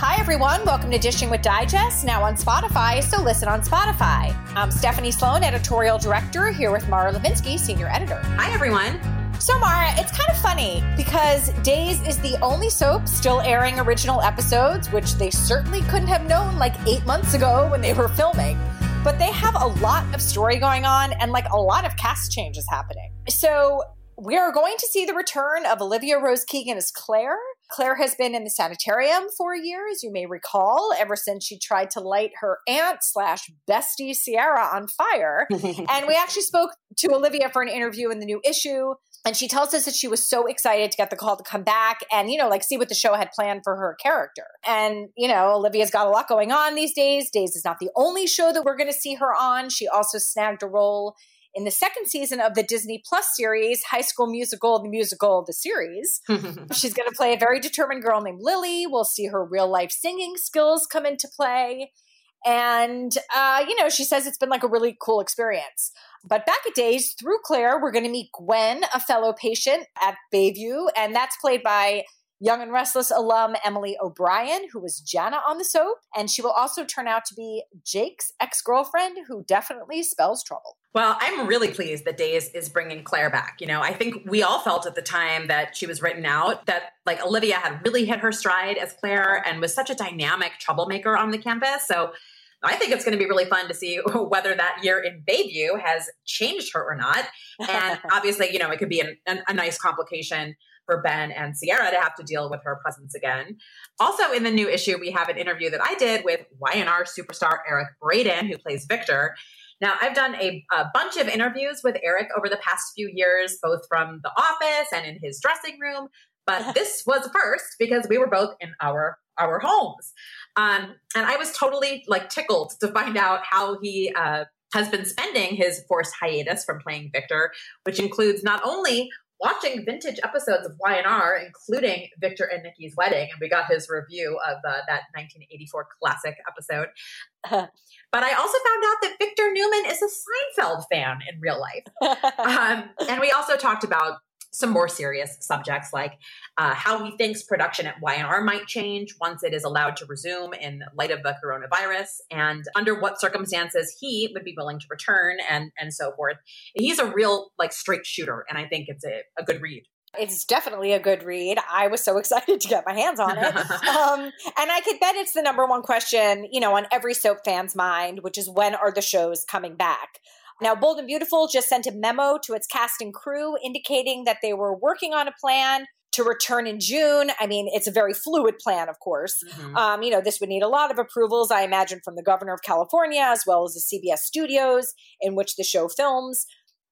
Hi, everyone. Welcome to Dishing with Digest, now on Spotify, so listen on Spotify. I'm Stephanie Sloane, editorial director, here with Mara Levinsky, senior editor. Hi, everyone. So, Mara, it's kind of funny because Days is the only soap still airing original episodes, which they certainly couldn't have known like eight months ago when they were filming. But they have a lot of story going on and like a lot of cast changes happening. So, we are going to see the return of Olivia Rose Keegan as Claire. Claire has been in the sanitarium for years, you may recall, ever since she tried to light her aunt slash bestie Ciara on fire. and we actually spoke to Olivia for an interview in the new issue. And she tells us that she was so excited to get the call to come back and, you know, like see what the show had planned for her character. And, you know, Olivia's got a lot going on these days. Days is not the only show that we're going to see her on. She also snagged a role in the second season of the Disney Plus series, High School Musical, the musical, the series. She's going to play a very determined girl named Lily. We'll see her real life singing skills come into play. And, uh, you know, she says it's been like a really cool experience. But back at Days, through Claire, we're going to meet Gwen, a fellow patient at Bayview, and that's played by Young and Restless alum Emily O'Brien, who was Jana on the soap. And she will also turn out to be Jake's ex girlfriend, who definitely spells trouble. Well, I'm really pleased that Days is bringing Claire back. You know, I think we all felt at the time that she was written out that like Olivia had really hit her stride as Claire and was such a dynamic troublemaker on the campus. So I think it's going to be really fun to see whether that year in Bayview has changed her or not. And obviously, you know, it could be an, an, a nice complication for Ben and Ciara to have to deal with her presence again. Also, in the new issue, we have an interview that I did with YNR superstar Eric Braeden, who plays Victor. Now, I've done a, a, bunch of interviews with Eric over the past few years, both from the office and in his dressing room. But this was first because we were both in our our homes, um, and I was totally like tickled to find out how he uh, has been spending his forced hiatus from playing Victor, which includes not only watching vintage episodes of YNR, including Victor and Nikki's wedding, and we got his review of uh, that 1984 classic episode. but I also found out that Victor Newman is a Seinfeld fan in real life. um, and we also talked about some more serious subjects like uh, how he thinks production at YNR might change once it is allowed to resume in light of the coronavirus, and under what circumstances he would be willing to return, and and so forth. He's a real like straight shooter, and I think it's a, a good read. It's definitely a good read. I was so excited to get my hands on it. um, and I could bet it's the number one question, you know, on every soap fan's mind, which is when are the shows coming back? Now, Bold and Beautiful just sent a memo to its cast and crew indicating that they were working on a plan to return in June. I mean, it's a very fluid plan, of course. Mm-hmm. Um, you know, this would need a lot of approvals, I imagine, from the governor of California as well as the CBS studios in which the show films.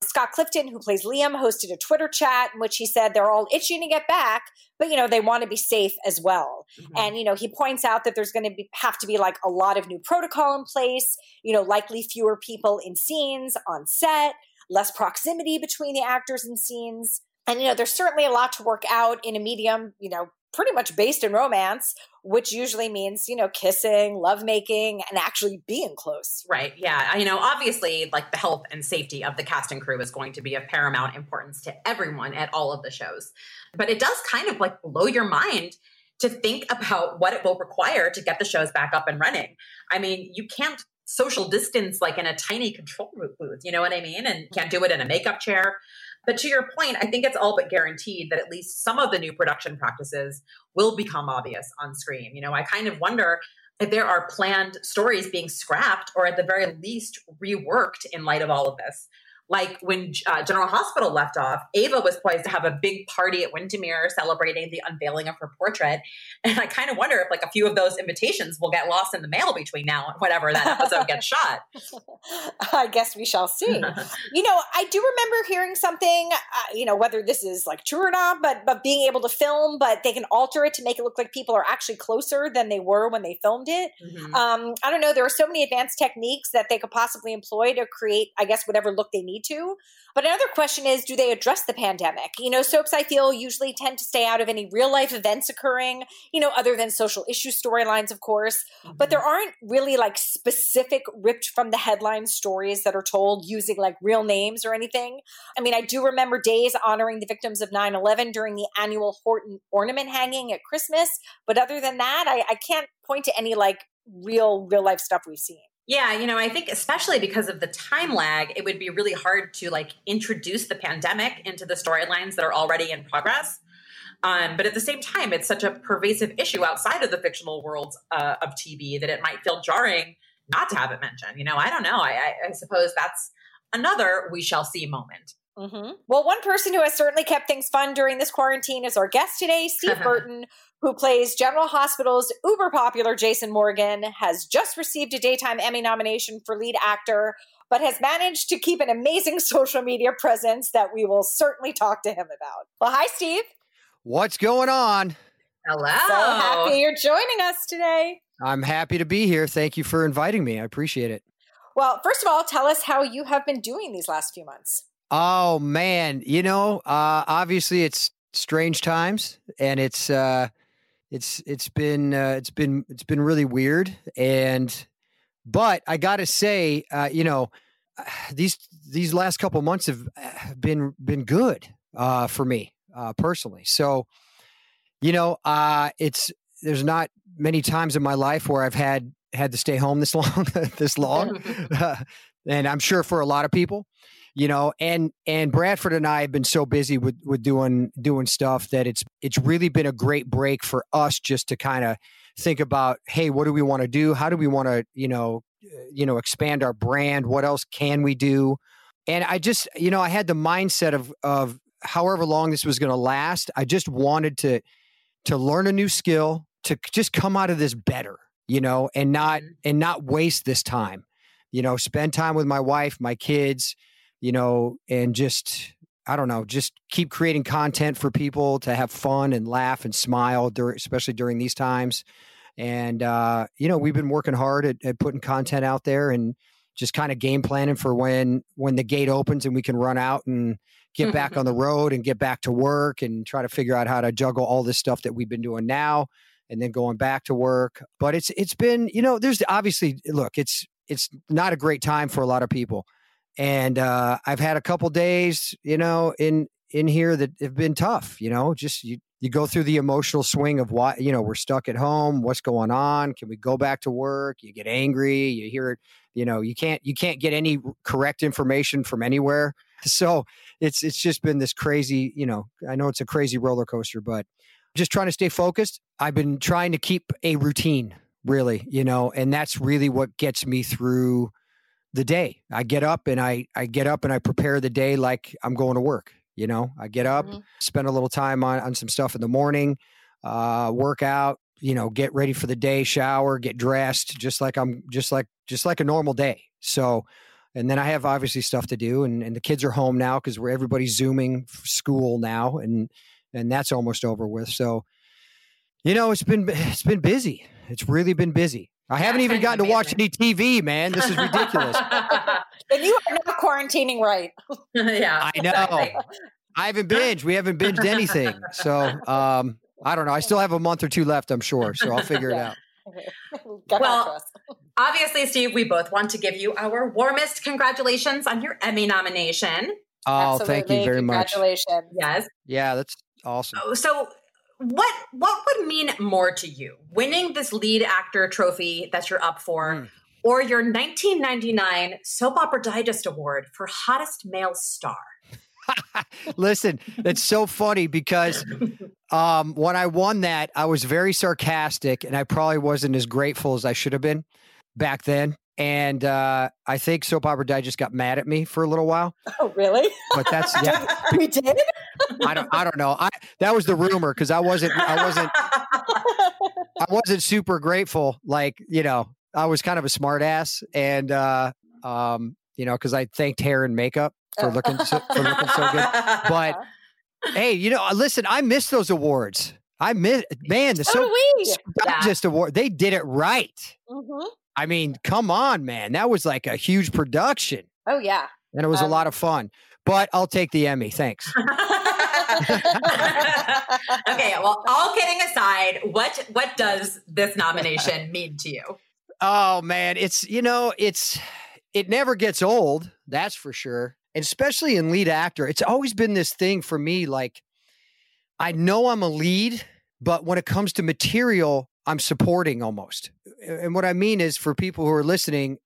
Scott Clifton, who plays Liam, hosted a Twitter chat in which he said they're all itching to get back, but you know they want to be safe as well. Mm-hmm. And you know he points out that there's going to be have to be like a lot of new protocol in place. You know, likely fewer people in scenes on set, less proximity between the actors and scenes. And you know, there's certainly a lot to work out in a medium, you know, pretty much based in romance, which usually means, you know, kissing, lovemaking, and actually being close. Right. Yeah. You know, obviously, like the health and safety of the cast and crew is going to be of paramount importance to everyone at all of the shows. But it does kind of like blow your mind to think about what it will require to get the shows back up and running. I mean, you can't social distance like in a tiny control booth. You know what I mean? And can't do it in a makeup chair. But to your point, I think it's all but guaranteed that at least some of the new production practices will become obvious on screen. You know, I kind of wonder if there are planned stories being scrapped or at the very least reworked in light of all of this like when uh, General Hospital left off, Ava was poised to have a big party at Wyndemere celebrating the unveiling of her portrait. And I kind of wonder if like a few of those invitations will get lost in the mail between now and whatever that episode gets shot. I guess we shall see. you know, I do remember hearing something, uh, you know, whether this is like true or not, but but being able to film, but they can alter it to make it look like people are actually closer than they were when they filmed it. Mm-hmm. Um, I don't know. There are so many advanced techniques that they could possibly employ to create, I guess, whatever look they need need to. But another question is do they address the pandemic? You know, soaps I feel usually tend to stay out of any real life events occurring, you know, other than social issue storylines, of course. Mm-hmm. But there aren't really like specific ripped from the headline stories that are told using like real names or anything. I mean, I do remember days honoring the victims of 9 11 during the annual Horton ornament hanging at Christmas. But other than that, I, I can't point to any like real, real life stuff we've seen. Yeah, you know, I think especially because of the time lag, it would be really hard to like introduce the pandemic into the storylines that are already in progress. Um, but at the same time, it's such a pervasive issue outside of the fictional worlds uh, of TV that it might feel jarring not to have it mentioned. You know, I don't know. I, I, I suppose that's another we shall see moment. Mm-hmm. Well, one person who has certainly kept things fun during this quarantine is our guest today, Steve Burton, who plays General Hospital's uber popular Jason Morgan, has just received a Daytime Emmy nomination for lead actor, but has managed to keep an amazing social media presence that we will certainly talk to him about. Well, hi, Steve. What's going on? Hello. So happy you're joining us today. I'm happy to be here. Thank you for inviting me. I appreciate it. Well, first of all, tell us how you have been doing these last few months. Oh man, you know, uh, obviously it's strange times, and it's uh, it's it's been uh, it's been it's been really weird, and but I got to say, uh, you know, these these last couple months have been been good uh, for me uh, personally. So, you know, uh, it's there's not many times in my life where I've had had to stay home this long, this long, and I'm sure for a lot of people you know and and bradford and i have been so busy with with doing doing stuff that it's it's really been a great break for us just to kind of think about hey what do we want to do? How do we want to you know you know expand our brand? What else can we do? And i just you know i had the mindset of of however long this was going to last i just wanted to to learn a new skill to just come out of this better you know and not mm-hmm. and not waste this time you know spend time with my wife my kids you know, and just I don't know, just keep creating content for people to have fun and laugh and smile, during, especially during these times. And uh, you know, we've been working hard at, at putting content out there and just kind of game planning for when when the gate opens and we can run out and get back on the road and get back to work and try to figure out how to juggle all this stuff that we've been doing now and then going back to work. But it's it's been, you know, there's obviously look, it's it's not a great time for a lot of people and uh, I've had a couple days, you know, in in here that have been tough. You know, just you you go through the emotional swing of why you know we're stuck at home. What's going on? Can we go back to work? You get angry. You hear it. You know, you can't you can't get any correct information from anywhere. So it's it's just been this crazy. You know, I know it's a crazy roller coaster, but just trying to stay focused. I've been trying to keep a routine, really. You know, and that's really what gets me through the day. I get up and I I get up and I prepare the day like I'm going to work. You know, I get up, mm-hmm. spend a little time on on some stuff in the morning, uh, work out. You know, get ready for the day, shower, get dressed, just like I'm just like just like a normal day. So, and then I have obviously stuff to do, and, and the kids are home now because we're everybody's zooming school now, and and that's almost over with. So, you know, it's been it's been busy. It's really been busy. I haven't even gotten to watch any TV, man. This is ridiculous. and you are not quarantining right. yeah. I know. I haven't binged. We haven't binged anything. So um, I don't know. I still have a month or two left, I'm sure. So I'll figure it out. well, obviously, Steve, we both want to give you our warmest congratulations on your Emmy nomination. Oh, Absolutely. thank you very much. Congratulations. Yes. Yeah, that's awesome. Oh, so what what would mean more to you winning this lead actor trophy that you're up for mm. or your 1999 Soap Opera Digest Award for Hottest Male Star? Listen, that's so funny because um, when I won that, I was very sarcastic and I probably wasn't as grateful as I should have been back then. And uh, I think Soap Opera Digest got mad at me for a little while. Oh, really? But that's yeah. we did. I don't. I don't know. I that was the rumor because I wasn't. I wasn't. I wasn't super grateful. Like you know, I was kind of a smart ass, and uh, um, you know, because I thanked hair and makeup for looking so, for looking so good. But hey, you know, listen, I miss those awards. I miss man the So so do we. Digest award. They did it right. Mhm. I mean, come on, man. That was like a huge production, Oh yeah. and it was a Um, lot of fun. But I'll take the Emmy. Thanks. okay, well, all kidding aside, what what does this nomination mean to you? Oh man, it's you know, it's it never gets old, that's for sure. And especially in lead actor, it's always been this thing for me like I know I'm a lead, but when it comes to material, I'm supporting almost. And what I mean is for people who are listening,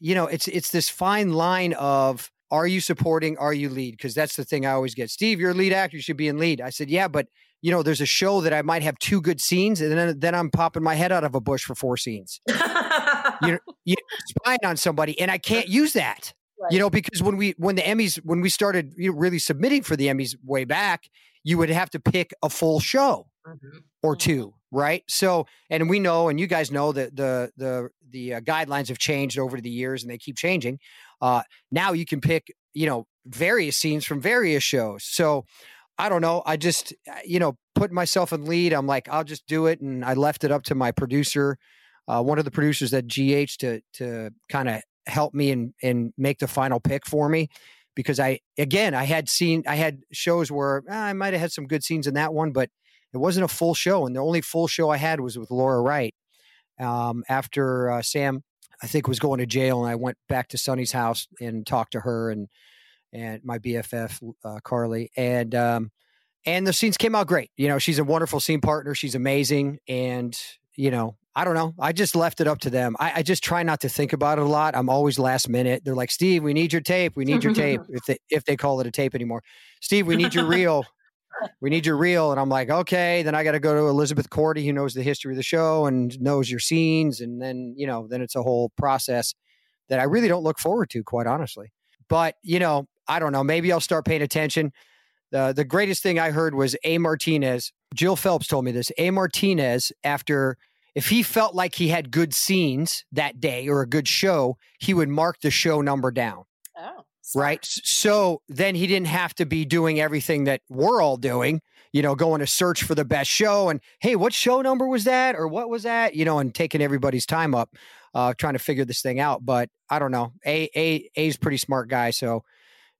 you know, it's it's this fine line of are you supporting, are you lead? Because that's the thing I always get. Steve, you're a lead actor, you should be in lead. I said, "Yeah, but you know, there's a show that I might have two good scenes and then then I'm popping my head out of a bush for four scenes." you you spying on somebody and i can't use that you know because when we when the emmys when we started you know, really submitting for the emmys way back you would have to pick a full show mm-hmm. or mm-hmm. two right? So and we know and you guys know that the the the uh, guidelines have changed over the years and they keep changing uh now you can pick you know various scenes from various shows. So i don't know i just you know put myself in lead i'm like i'll just do it and i left it up to my producer uh, one of the producers at GH to to kind of help me and and make the final pick for me because I again I had seen I had shows where ah, I might have had some good scenes in that one, but it wasn't a full show, and the only full show I had was with Laura Wright. Um, after uh, Sam, I think was going to jail, and I went back to Sonny's house and talked to her and and my BFF uh, Carly, and um, and the scenes came out great. You know, she's a wonderful scene partner. She's amazing, and you know, I don't know. I just left it up to them. I, I just try not to think about it a lot. I'm always last minute. They're like, Steve, we need your tape. We need your tape. If they if they call it a tape anymore, Steve, we need your reel. We need your reel. And I'm like, okay. Then I got to go to Elizabeth Cordy, who knows the history of the show and knows your scenes. And then, you know, then it's a whole process that I really don't look forward to, quite honestly. But, you know, I don't know. Maybe I'll start paying attention. The the greatest thing I heard was A. Martinez. Jill Phelps told me this. A. Martinez, after if he felt like he had good scenes that day or a good show, he would mark the show number down. Right. So then he didn't have to be doing everything that we're all doing, you know, going to search for the best show and, hey, what show number was that? Or what was that? You know, and taking everybody's time up, uh, trying to figure this thing out. But I don't know. A A A's a pretty smart guy. So,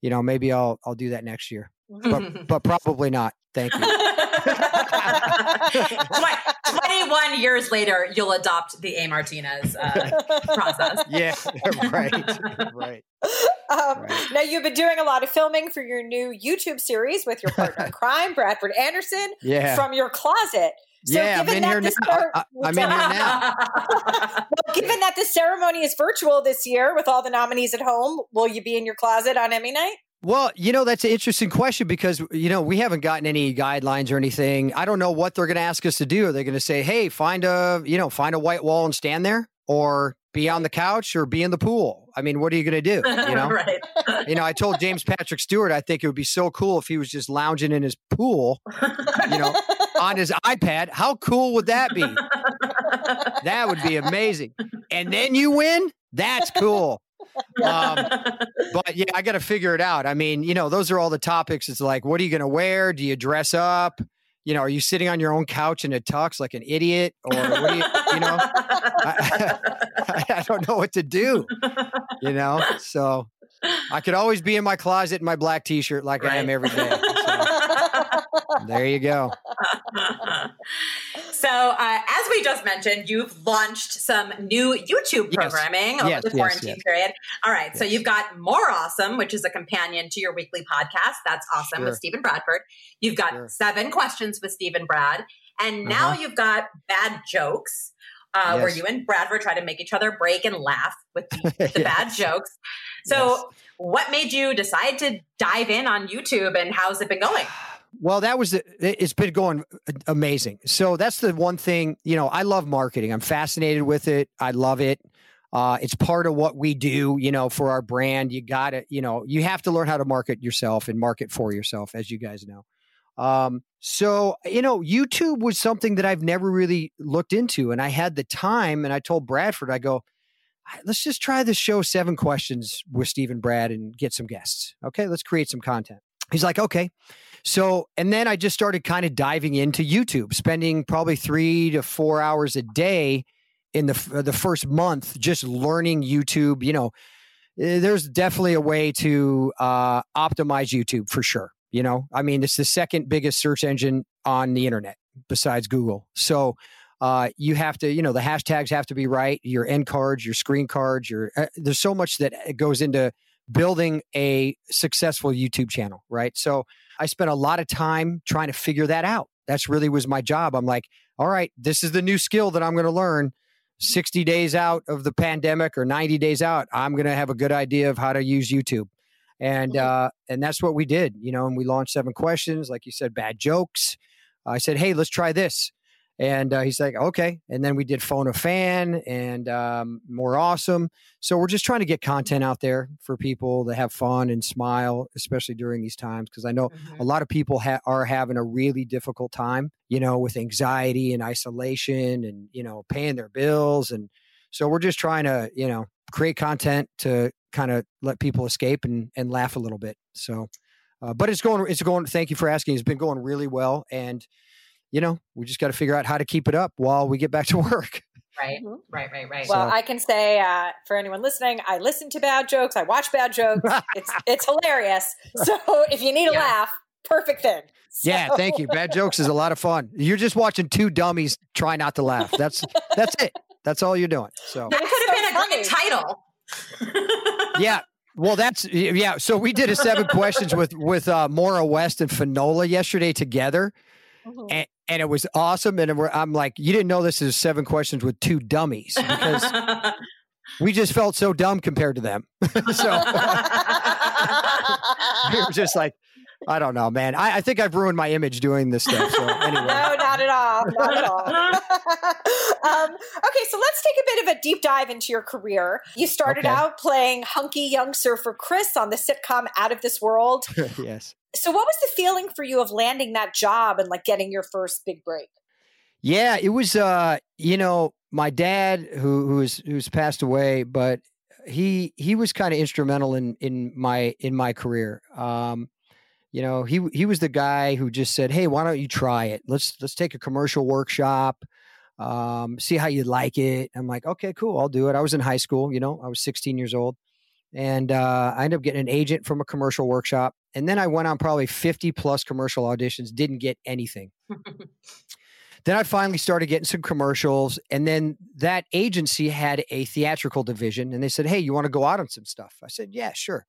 you know, maybe I'll I'll do that next year. But but probably not. Thank you. Tw- 21 years later, you'll adopt the A. Martinez uh, process. Yeah, right. Right. Um, Now you've been doing a lot of filming for your new YouTube series with your partner in crime, Bradford Anderson, Yeah. from your closet. So yeah, I'm given in that here now. the cer- I, am in here now. well, given that the ceremony is virtual this year with all the nominees at home, will you be in your closet on Emmy night? Well, you know, that's an interesting question because, you know, we haven't gotten any guidelines or anything. I don't know what they're going to ask us to do. Are they going to say, hey, find a, you know, find a white wall and stand there or be on the couch or be in the pool? I mean, what are you going to do? You know, right. you know, I told James Patrick Stuart, I think it would be so cool if he was just lounging in his pool, you know, on his iPad. How cool would that be? That would be amazing. And then you win? That's cool. Um, but yeah, I got to figure it out. I mean, you know, those are all the topics. It's like, what are you going to wear? Do you dress up? You know, are you sitting on your own couch in a tux like an idiot, or what do you, you know? I, I don't know what to do. You know, so I could always be in my closet in my black T-shirt like I am every day. So, there you go. So, uh, we just mentioned, you've launched some new YouTube Yes. programming over Yes, the quarantine yes. period. All right. So, you've got More Awesome, which is a companion to your weekly podcast. That's awesome with Stephen Bradford. You've got Sure. seven questions with Stephen Brad. And now Uh-huh. you've got Bad Jokes. uh, where you and Bradford try to make each other break and laugh with the, the bad jokes. So, what made you decide to dive in on YouTube and how's it been going? Well, that was it's been going amazing. So that's the one thing, you know, I love marketing. I'm fascinated with it. I love it. Uh, it's part of what we do, you know, for our brand. You got to, you know, you have to learn how to market yourself and market for yourself, as you guys know. Um, so, you know, YouTube was something that I've never really looked into. And I had the time and I told Bradford, I go, let's just try this show, Seven Questions with Steve and Brad and get some guests. Okay. Let's create some content. He's like, okay. So, and then I just started kind of diving into YouTube, spending probably three to four hours a day in the f- the first month, just learning YouTube. You know, eh, there's definitely a way to uh, optimize YouTube for sure. You know, I mean, it's the second biggest search engine on the internet besides Google. So, uh, you have to, you know, the hashtags have to be right. Your end cards, your screen cards, your uh, there's so much that goes into building a successful YouTube channel, right? So I spent a lot of time trying to figure that out. That's really was my job. I'm like, all right, this is the new skill that I'm going to learn. 60 days out of the pandemic or 90 days out, I'm going to have a good idea of how to use YouTube. And uh, and that's what we did, you know. And we launched seven questions, like you said, bad jokes. I said, hey, let's try this. And uh, he's like, okay. And then we did phone a fan and um, more awesome. So we're just trying to get content out there for people to have fun and smile, especially during these times. Because I know a lot of people ha- are having a really difficult time, you know, with anxiety and isolation and, you know, paying their bills. And so we're just trying to, you know, create content to kind of let people escape and, and laugh a little bit. So, uh, but it's going, it's going, thank you for asking. It's been going really well. And, you know, we just got to figure out how to keep it up while we get back to work. Right, right, right, right. Well, So- I can say uh, for anyone listening, I listen to bad jokes. I watch bad jokes. it's it's hilarious. So if you need a Yeah. laugh, perfect thing. Yeah, thank you. Bad jokes is a lot of fun. You're just watching two dummies try not to laugh. That's that's it. That's all you're doing. So that could have so been a great title. yeah. Well, that's yeah. So we did a seven questions with with uh, Maura West and Finola yesterday together, Mhm. and, and it was awesome. And I'm like, you didn't know this is seven questions with two dummies because we just felt so dumb compared to them. so we were just like, I don't know, man. I, I think I've ruined my image doing this stuff. So anyway, No, not at all. Not at all. um, okay, so let's take a bit of a deep dive into your career. You started Okay. out playing hunky young surfer Chris on the sitcom Out of This World. yes. So, what was the feeling for you of landing that job and like getting your first big break? Yeah, it was uh you know, my dad who who's who's passed away, but he he was kind of instrumental in in my in my career. Um you know, he he was the guy who just said, "Hey, why don't you try it? Let's let's take a commercial workshop. Um see how you like it." I'm like, "Okay, cool. I'll do it." I was in high school, you know. I was 16 years old. And uh, I ended up getting an agent from a commercial workshop. And then I went on probably 50 plus commercial auditions, didn't get anything. Then I finally started getting some commercials, and then that agency had a theatrical division, and they said, "Hey, you want to go out on some stuff?" I said, "Yeah, sure."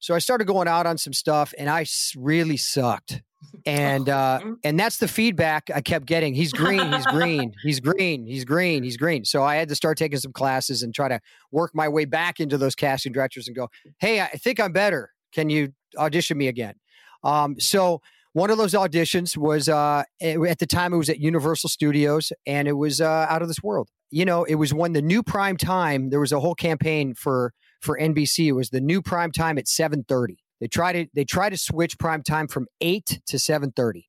So I started going out on some stuff, and I really sucked, and uh, and that's the feedback I kept getting. He's green, he's green, he's green, he's green, he's green. So I had to start taking some classes and try to work my way back into those casting directors and go, "Hey, I think I'm better. Can you audition me again?" Um, so one of those auditions was uh, at the time it was at Universal Studios, and it was uh, out of this world. You know, it was when the new prime time. There was a whole campaign for for NBC. It was the new prime time at seven thirty. They tried to they tried to switch prime time from eight to seven thirty,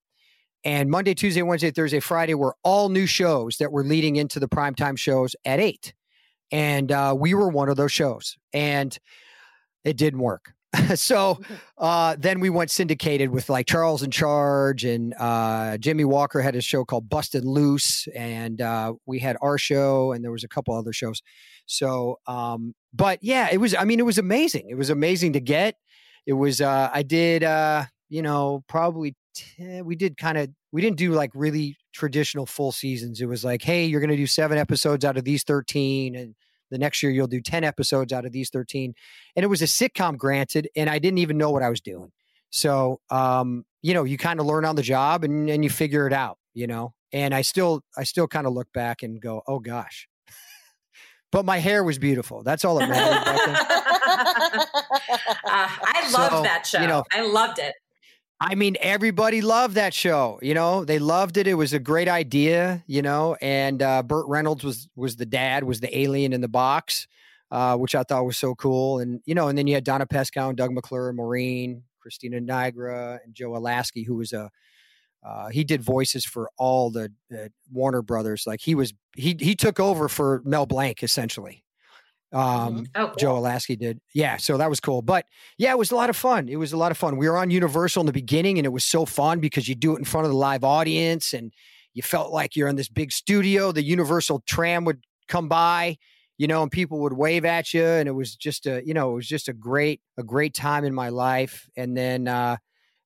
and Monday, Tuesday, Wednesday, Thursday, Friday were all new shows that were leading into the prime time shows at eight, and uh, we were one of those shows, and it didn't work. so uh, then we went syndicated with like Charles in Charge and uh, Jimmie Walker had a show called Busted Loose, and uh, we had our show, and there was a couple other shows. So, um, but yeah, it was. I mean, it was amazing. It was amazing to get. It was. Uh, I did. Uh, you know, probably 10, we did kind of. We didn't do like really traditional full seasons. It was like, hey, you're going to do seven episodes out of these thirteen, and the next year you'll do 10 episodes out of these 13 and it was a sitcom granted and i didn't even know what i was doing so um you know you kind of learn on the job and, and you figure it out you know and I still I still kind of look back and go, oh gosh. But my hair was beautiful. That's all that mattered. uh, I loved So, that show. you know- I loved it. I mean, everybody loved that show. You know, they loved it. It was a great idea. You know, and uh, Burt Reynolds was was the dad, was the alien in the box, uh, which I thought was so cool. And you know, and then you had Donna Pescow and Doug McClure, Maureen, Christina Nigra, and Joe Alaskey, who was a uh, he did voices for all the, Warner Brothers. Like he was he he took over for Mel Blanc essentially. Um, Oh, cool. Joe Alaskey did. Yeah, so that was cool. But yeah, it was a lot of fun. It was a lot of fun. We were on Universal in the beginning, and it was so fun because you do it in front of the live audience, and you felt like you're in this big studio. The Universal tram would come by, you know, and people would wave at you, and it was just a, you know, it was just a great, a great time in my life. And then, uh,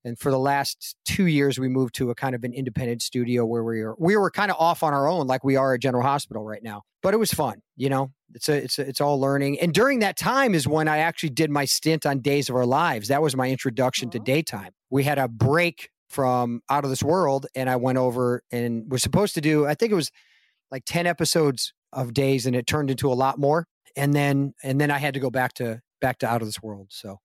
and for the last two years, we moved to a kind of an independent studio where we were we were kind of off on our own, like we are at General Hospital right now. But it was fun, you know. It's a, it's a, it's all learning. And during that time is when I actually did my stint on Days of Our Lives. That was my introduction to daytime. We had a break from Out of This World, and I went over and was supposed to do. I think it was like ten episodes of Days, and it turned into a lot more. And then and then I had to go back to back to Out of This World. So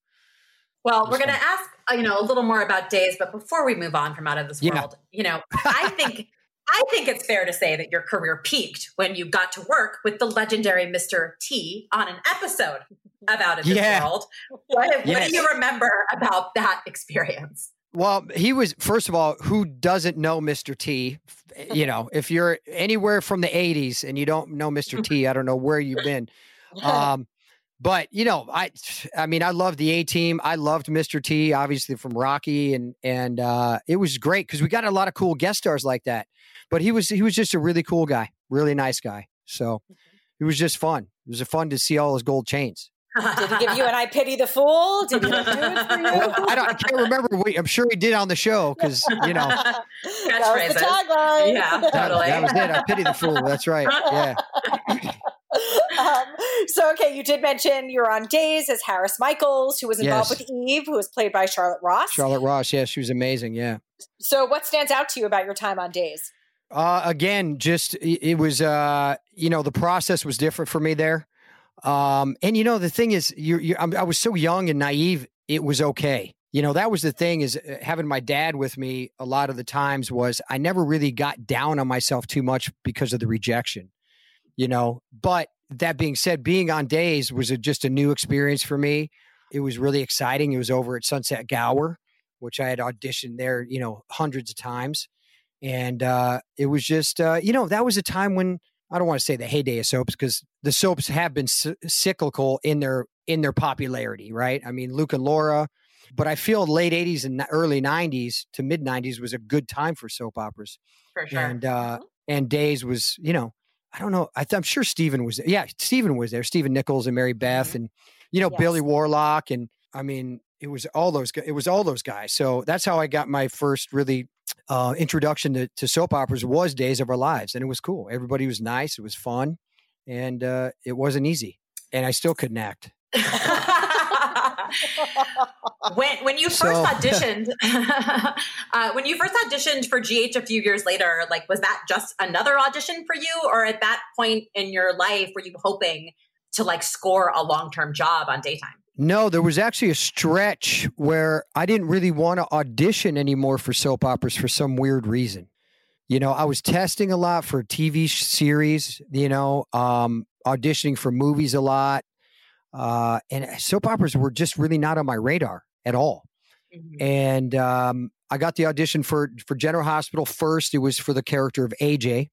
Well, we're going to ask, you know, a little more about days, but before we move on from out of this Yeah. world, you know, I think I think it's fair to say that your career peaked when you got to work with the legendary Mr. T on an episode of Out of This Yeah. World. What, what do you remember about that experience? Well, he was first of all, who doesn't know Mr. T? You know, if you're anywhere from the 80s and you don't know Mr. T, I don't know where you've been. Um, but you know, I I mean, I loved the A team. I loved Mr. T, obviously from Rocky, and and uh, it was great because we got a lot of cool guest stars like that. But he was he was just a really cool guy, really nice guy. So it was just fun. It was fun to see all his gold chains. Did he give you an I pity the fool? Did he do it for you? Well, I, don't, I can't remember. We, I'm sure he did on the show because you know that was the tagline. Yeah, that, that was it. I pity the fool. That's right. Yeah. um, so, okay, you did mention you're on Days as Harris Michaels, who was involved Yes. with Eve, who was played by Charlotte Ross. Charlotte Ross. Yeah, she was amazing. Yeah. So, what stands out to you about your time on Days? Uh, again, just it, it was uh, you know, the process was different for me there. Um, and you know, the thing is, you, you, I'm, I was so young and naive. It was okay. You know, that was the thing is uh, having my dad with me a lot of the times was I never really got down on myself too much because of the rejection, you know, but that being said, being on days was a, just a new experience for me. It was really exciting. It was over at Sunset Gower, which I had auditioned there, you know, hundreds of times and uh, it was just uh, you know that was a time when I don't want to say the heyday of soaps because the soaps have been c- cyclical in their in their popularity, right? I mean, Luke and Laura, but I feel late '80s and early '90s to mid '90s was a good time for soap operas, For sure. and uh, and Days was you know I don't know I th- I'm sure Stephen was there. yeah Stephen was there Stephen Nichols and Mary Beth and you know Yes. Billy Warlock and I mean it was all those it was all those guys so that's how I got my first really uh, introduction to, to soap operas was Days of Our Lives, and it was cool. Everybody was nice. It was fun, and uh, it wasn't easy. And I still couldn't act. when when you first So- auditioned, uh, when you first auditioned for GH a few years later, like was that just another audition for you, or at that point in your life were you hoping to like score a long term job on daytime? No, there was actually a stretch where I didn't really want to audition anymore for soap operas for some weird reason. You know, I was testing a lot for TV series. You know, um, auditioning for movies a lot, uh, and soap operas were just really not on my radar at all. and um, I got the audition for for General Hospital first. It was for the character of AJ.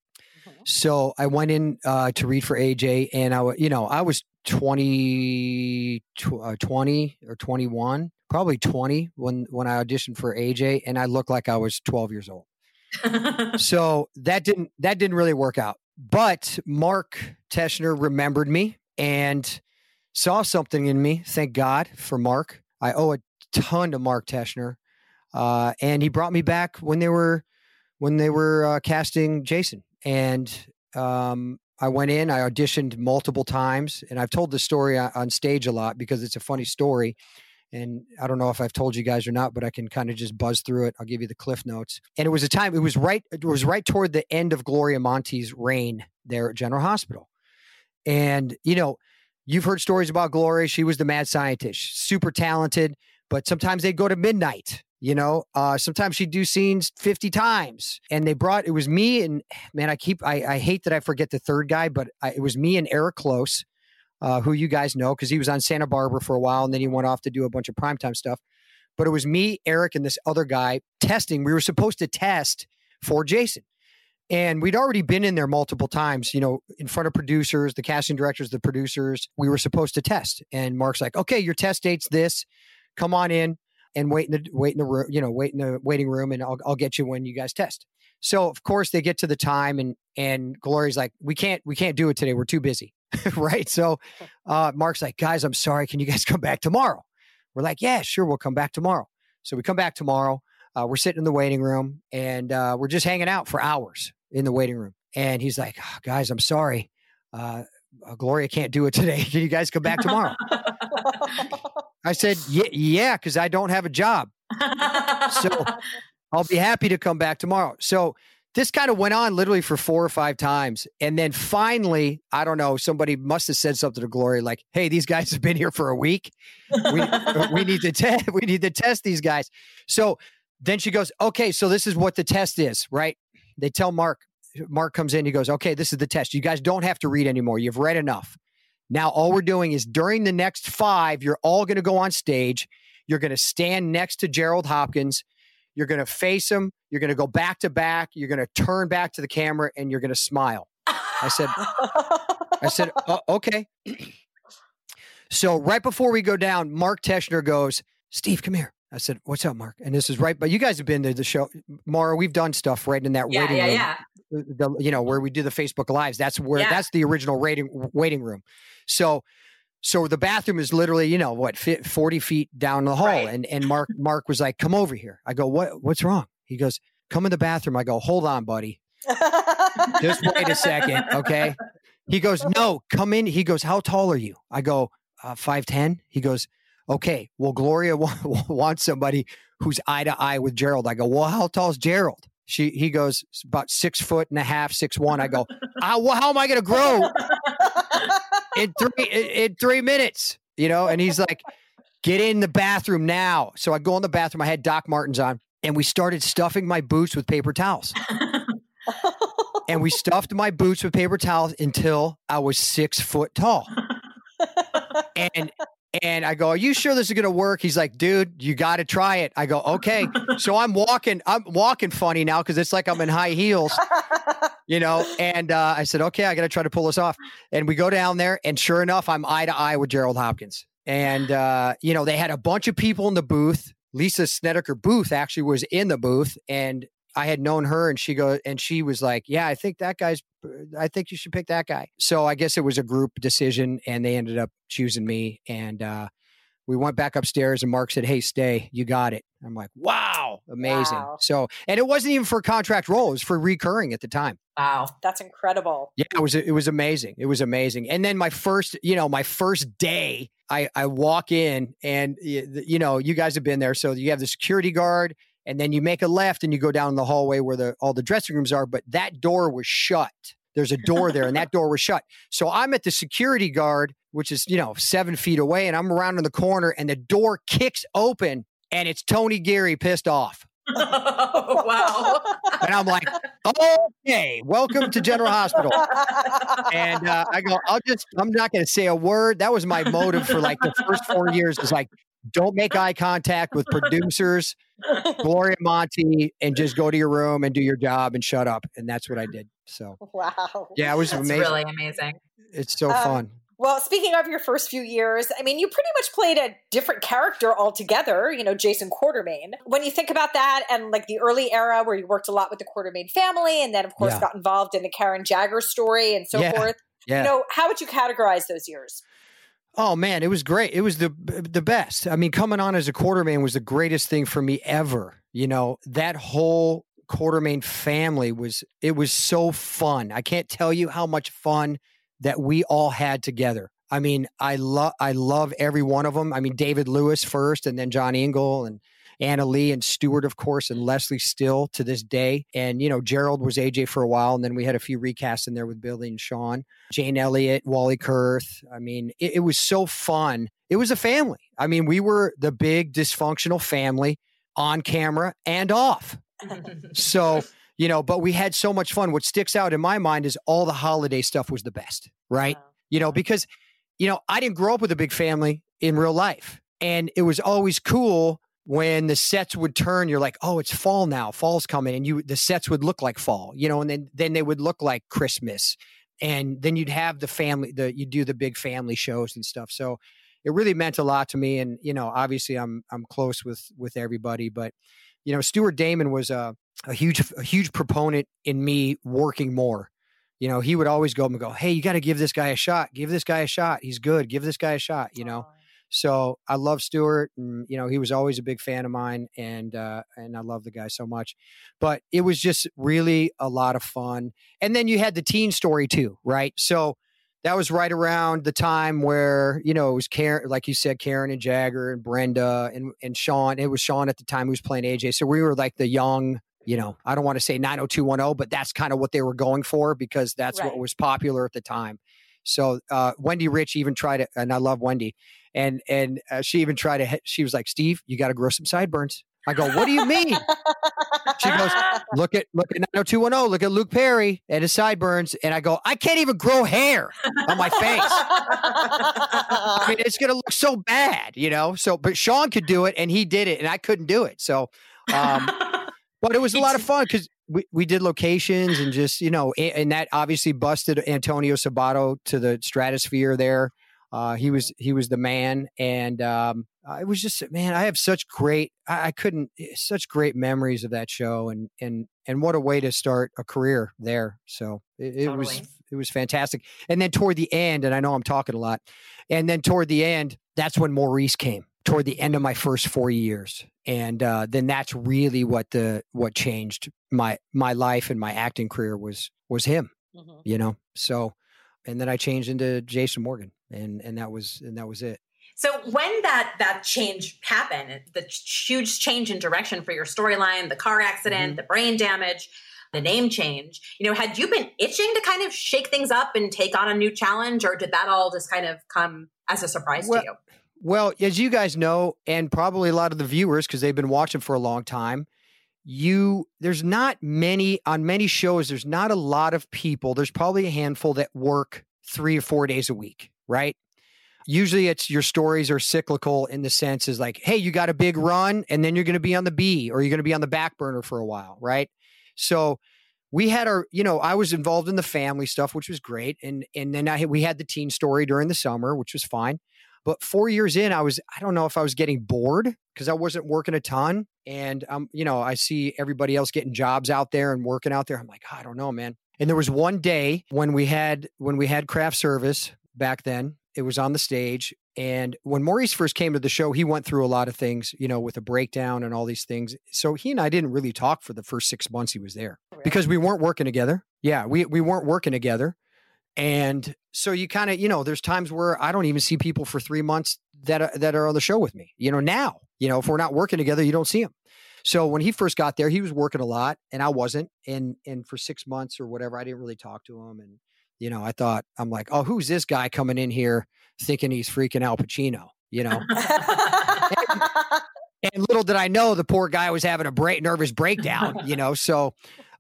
So I went in uh, to read for AJ, and I, you know, I was 20, tw- uh, 20 or 21, probably 20 when, when I auditioned for AJ and I looked like I was 12 years old. so that didn't, that didn't really work out, but Mark Teschner remembered me and saw something in me. Thank God for Mark. I owe a ton to Mark Teschner. Uh, and he brought me back when they were, when they were uh, casting Jason and, um, I went in, I auditioned multiple times, and I've told this story on, stage a lot because it's a funny story. And I don't know if I've told you guys or not, but I can kind of just buzz through it. I'll give you the cliff notes. And it was a time. It was right. It was right toward the end of Gloria Monty's reign there at General Hospital. And you know, you've heard stories about Gloria. She was the mad scientist, super talented. But sometimes they'd go to midnight you know uh, sometimes she'd do scenes 50 times and they brought it was me and man i keep i, I hate that i forget the third guy but I, it was me and eric close uh, who you guys know because he was on santa barbara for a while and then he went off to do a bunch of primetime stuff but it was me eric and this other guy testing we were supposed to test for jason and we'd already been in there multiple times, you know, in front of producers, the casting directors, the producers. We were supposed to test. And Mark's like, okay, your test date's this. Come on in and wait in the wait in the room, you know, wait in the waiting room, and I'll I'll get you when you guys test. So of course they get to the time, and and Gloria's like, we can't we can't do it today. We're too busy, right? So uh, Mark's like, guys, I'm sorry. Can you guys come back tomorrow? We're like, yeah, sure, we'll come back tomorrow. So we come back tomorrow. Uh, we're sitting in the waiting room, and uh, we're just hanging out for hours in the waiting room. And he's like, oh, guys, I'm sorry. Uh, uh, Gloria can't do it today. Can you guys come back tomorrow? I said, yeah, yeah, because I don't have a job. so I'll be happy to come back tomorrow. So this kind of went on literally for four or five times. And then finally, I don't know, somebody must have said something to Gloria like, hey, these guys have been here for a week. We, we need to test we need to test these guys. So then she goes, okay, so this is what the test is, right? They tell Mark, Mark comes in, he goes, okay, this is the test. You guys don't have to read anymore. You've read enough. Now, all we're doing is during the next five, you're all going to go on stage. You're going to stand next to Gerald Hopkins. You're going to face him. You're going to go back to back. You're going to turn back to the camera and you're going to smile. I said, I said, oh, okay. so right before we go down, Mark Teschner goes, Steve, come here. I said, "What's up, Mark?" And this is right, but you guys have been to the show, Mara. We've done stuff right in that yeah, waiting yeah, room. Yeah, the, you know where we do the Facebook lives. That's where Yeah. that's the original waiting waiting room. So, so the bathroom is literally you know what forty feet down the hall, Right. and and Mark Mark was like, "Come over here." I go, "What? What's wrong?" He goes, "Come in the bathroom." I go, "Hold on, buddy. Just wait a second, okay?" He goes, "No, come in." He goes, "How tall are you?" I go, uh, 5'10". He goes, "Okay, well, Gloria wa- wants somebody who's eye to eye with Gerald." I go, "Well, how tall is Gerald?" She he goes about six foot and a half, six one. I go, "Ah, well, how am I going to grow in three in, in three minutes? You know? And he's like, "Get in the bathroom now." So I go in the bathroom. I had Doc Martens on, and we started stuffing my boots with paper towels. and we stuffed my boots with paper towels until I was six foot tall. and and I go, "Are you sure this is going to work?" He's like, "Dude, you got to try it." I go, "Okay." so I'm walking, I'm walking funny now because it's like I'm in high heels, you know. And uh, I said, "Okay, I got to try to pull this off." And we go down there, and sure enough, I'm eye to eye with Gerald Hopkins. And uh, you know, they had a bunch of people in the booth. Lisa Snedeker Booth actually was in the booth, and I had known her, and she goes, and she was like, "Yeah, I think that guy's. I think you should pick that guy." So I guess it was a group decision, and they ended up choosing me. And uh, we went back upstairs, and Mark said, "Hey, stay. You got it." I'm like, "Wow, amazing!" Wow. So, and it wasn't even for contract role; it was for recurring at the time. Wow. That's incredible. Yeah, it was it was amazing. It was amazing. And then my first, you know, my first day, I I walk in and you know, you guys have been there, so you have the security guard and then you make a left and you go down the hallway where the all the dressing rooms are, but that door was shut. There's a door there and that door was shut. So I'm at the security guard, which is, you know, 7 feet away and I'm around in the corner and the door kicks open and it's Tony Geary pissed off. wow. And I'm like, "Okay, welcome to General Hospital." and uh, I go, I'll just, I'm not going to say a word. That was my motive for like the first four years is like, don't make eye contact with producers, Gloria Monty, and just go to your room and do your job and shut up. And that's what I did. So wow. yeah, it was That's amazing. really amazing. It's so Um, fun. Well, speaking of your first few years, I mean, you pretty much played a different character altogether, you know, Jason Quartermaine. When you think about that and like the early era where you worked a lot with the Quartermaine family and then, of course, Yeah. got involved in the Karen Jagger story and so Yeah. forth, Yeah. you know, how would you categorize those years? Oh man, it was great. It was the the best. I mean, coming on as a Quartermaine was the greatest thing for me ever. You know, that whole Quartermaine family was it was so fun. I can't tell you how much fun that we all had together. I mean, I love I love every one of them. I mean, David Lewis first, and then John Ingle, and Anna Lee and Stuart, of course, and Leslie still to this day. And, you know, Gerald was AJ for a while. And then we had a few recasts in there with Billy and Sean, Jane Elliott, Wally Kurth. I mean, it, it was so fun. It was a family. I mean, we were the big dysfunctional family on camera and off. so, you know, but we had so much fun. What sticks out in my mind is all the holiday stuff was the best, right? You know, because, you know, I didn't grow up with a big family in real life. And it was always cool when the sets would turn you're like oh it's fall now. Fall's coming. And you the sets would look like fall you know and then then they would look like christmas. And then you'd have the family the you do the big family shows and stuff. So it really meant a lot to me. And you know obviously i'm i'm close with with everybody. But you know stuart damon was a, a huge a huge proponent in me working more. You know he would always go and go hey you got to give this guy a shot. Give this guy a shot. He's good. Give this guy a shot you know so I love Stuart, and you know he was always a big fan of mine, and uh, and I love the guy so much. But it was just really a lot of fun. And then you had the teen story too, right? So that was right around the time where you know it was Karen, like you said, Karen and Jagger and Brenda and and Sean. It was Sean at the time who was playing AJ. So we were like the young. You know, I don't want to say 90210, but that's kind of what they were going for because that's right. what was popular at the time. So uh, Wendy Riche even tried it, and I love Wendy and and uh, she even tried to. She was like, "Steve, you got to grow some sideburns." I go, "What do you mean?" she goes, "Look at look at 90210. Look at Luke Perry and his sideburns." And I go, "I can't even grow hair on my face. I mean, it's gonna look so bad, you know." So, but Sean could do it, and he did it, and I couldn't do it. So, um, but it was a lot of fun because we, we did locations and just you know, and that obviously busted Antonio Sabato to the stratosphere there. Uh, he was he was the man, and um, it was just man. I have such great. I, I, couldn't eh, such great memories of that show, and and and what a way to start a career there. So it, it totally. was it was fantastic. And then toward the end, and I know I'm talking a lot, and then toward the end, that's when Maurice came. Toward the end of my first four years, and uh, then that's really what the what changed my my life and my acting career was was him. Mm-hmm. You know, so and then I changed into Jason Morgan and and that was and that was it. So when that that change happened, the huge change in direction for your storyline, the car accident, mm-hmm. the brain damage, the name change, you know, had you been itching to kind of shake things up and take on a new challenge, or did that all just kind of come as a surprise well, to you? Well, as you guys know, and probably a lot of the viewers, because they've been watching for a long time, you there's not many on many shows. There's not a lot of people. There's probably a handful that work three or four days a week right? Usually it's your stories are cyclical in the sense is like, hey, you got a big run and then you're going to be on the B or you're going to be on the back burner for a while, right? So we had our, you know, I was involved in the family stuff, which was great. And and then I we had the teen story during the summer, which was fine. But four years in, I was, I don't know if I was getting bored because I wasn't working a ton. And um, you know, I see everybody else getting jobs out there and working out there. I'm like, I don't know, man. And there was one day when we had when we had craft service back then. It was on the stage. And when Maurice first came to the show, he went through a lot of things, you know, with a breakdown and all these things. So he and I didn't really talk for the first six months he was there because we weren't working together. Yeah, we, we weren't working together. And so you kind of, you know, there's times where I don't even see people for three months that are, that are on the show with me. You know, now, you know, if we're not working together, you don't see them. So when he first got there, he was working a lot and I wasn't. And and for six months or whatever, I didn't really talk to him. And you know, I thought I'm like, oh, who's this guy coming in here thinking he's freaking Al Pacino? You know. and, and, little did I know the poor guy was having a break, nervous breakdown. You know, so